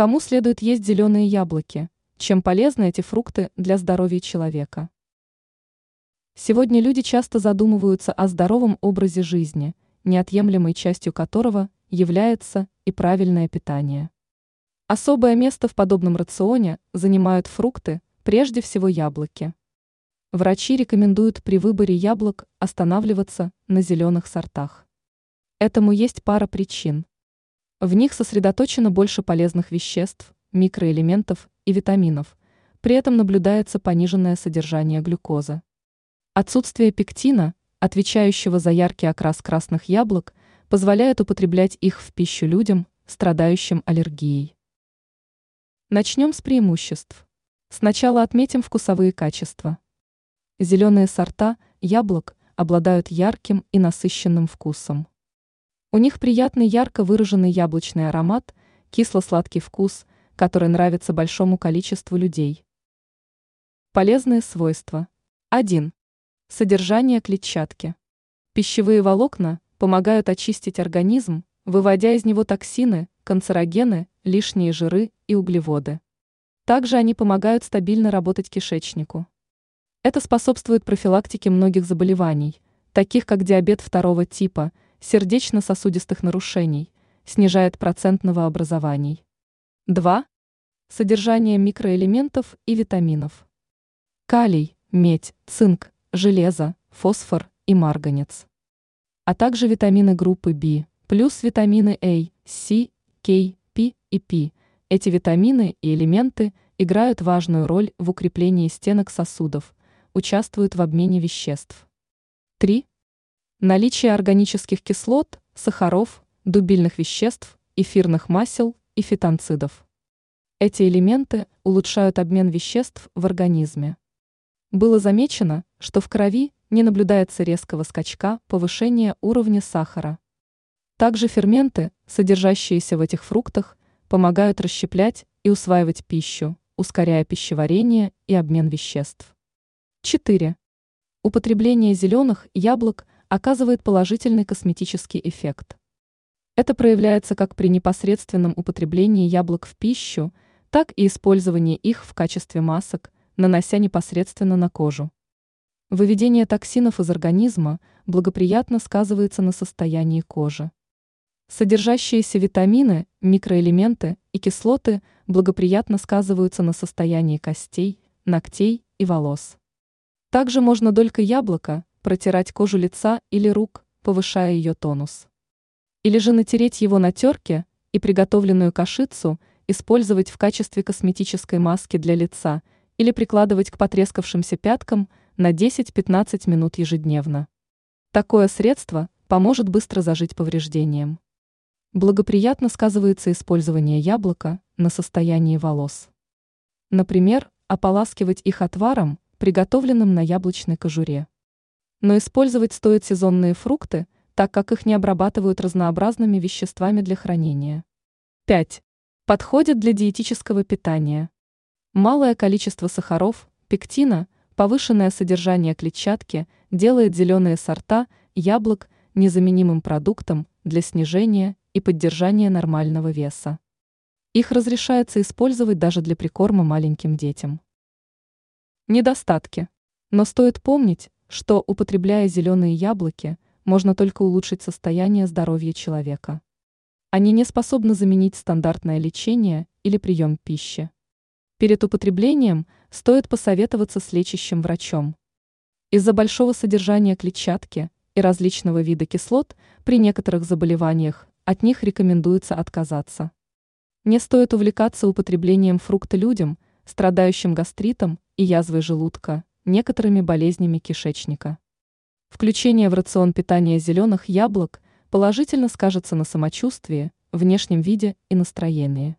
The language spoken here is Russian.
Кому следует есть зеленые яблоки? Чем полезны эти фрукты для здоровья человека? Сегодня люди часто задумываются о здоровом образе жизни, неотъемлемой частью которого является и правильное питание. Особое место в подобном рационе занимают фрукты, прежде всего яблоки. Врачи рекомендуют при выборе яблок останавливаться на зеленых сортах. Этому есть пара причин. В них сосредоточено больше полезных веществ, микроэлементов и витаминов, при этом наблюдается пониженное содержание глюкозы. Отсутствие пектина, отвечающего за яркий окрас красных яблок, позволяет употреблять их в пищу людям, страдающим аллергией. Начнем с преимуществ. Сначала отметим вкусовые качества. Зеленые сорта яблок обладают ярким и насыщенным вкусом. У них приятный ярко выраженный яблочный аромат, кисло-сладкий вкус, который нравится большому количеству людей. Полезные свойства. 1. Содержание клетчатки. Пищевые волокна помогают очистить организм, выводя из него токсины, канцерогены, лишние жиры и углеводы. Также они помогают стабильно работать кишечнику. Это способствует профилактике многих заболеваний, таких как диабет второго типа – сердечно-сосудистых нарушений, снижает процент новообразований. 2. Содержание микроэлементов и витаминов. Калий, медь, цинк, железо, фосфор и марганец. А также витамины группы В, плюс витамины А, С, К, П и П. Эти витамины и элементы играют важную роль в укреплении стенок сосудов, участвуют в обмене веществ. 3. Наличие органических кислот, сахаров, дубильных веществ, эфирных масел и фитонцидов. Эти элементы улучшают обмен веществ в организме. Было замечено, что в крови не наблюдается резкого скачка повышения уровня сахара. Также ферменты, содержащиеся в этих фруктах, помогают расщеплять и усваивать пищу, ускоряя пищеварение и обмен веществ. 4. Употребление зеленых яблок оказывает положительный косметический эффект. Это проявляется как при непосредственном употреблении яблок в пищу, так и использовании их в качестве масок, нанося непосредственно на кожу. Выведение токсинов из организма благоприятно сказывается на состоянии кожи. Содержащиеся витамины, микроэлементы и кислоты благоприятно сказываются на состоянии костей, ногтей и волос. Также можно долька яблока протирать кожу лица или рук, повышая ее тонус. Или же натереть его на терке и приготовленную кашицу использовать в качестве косметической маски для лица или прикладывать к потрескавшимся пяткам на 10-15 минут ежедневно. Такое средство поможет быстро зажить повреждениям. Благоприятно сказывается использование яблока на состоянии волос. Например, ополаскивать их отваром, приготовленным на яблочной кожуре. Но использовать стоит сезонные фрукты, так как их не обрабатывают разнообразными веществами для хранения. 5. Подходит для диетического питания. Малое количество сахаров, пектина, повышенное содержание клетчатки делает зеленые сорта яблок незаменимым продуктом для снижения и поддержания нормального веса. Их разрешается использовать даже для прикорма маленьким детям. Недостатки. Но стоит помнить, что, употребляя зеленые яблоки, можно только улучшить состояние здоровья человека. Они не способны заменить стандартное лечение или прием пищи. Перед употреблением стоит посоветоваться с лечащим врачом. Из-за большого содержания клетчатки и различного вида кислот при некоторых заболеваниях от них рекомендуется отказаться. Не стоит увлекаться употреблением фрукта людям, страдающим гастритом и язвой желудка, некоторыми болезнями кишечника. Включение в рацион питания зеленых яблок положительно скажется на самочувствии, внешнем виде и настроении.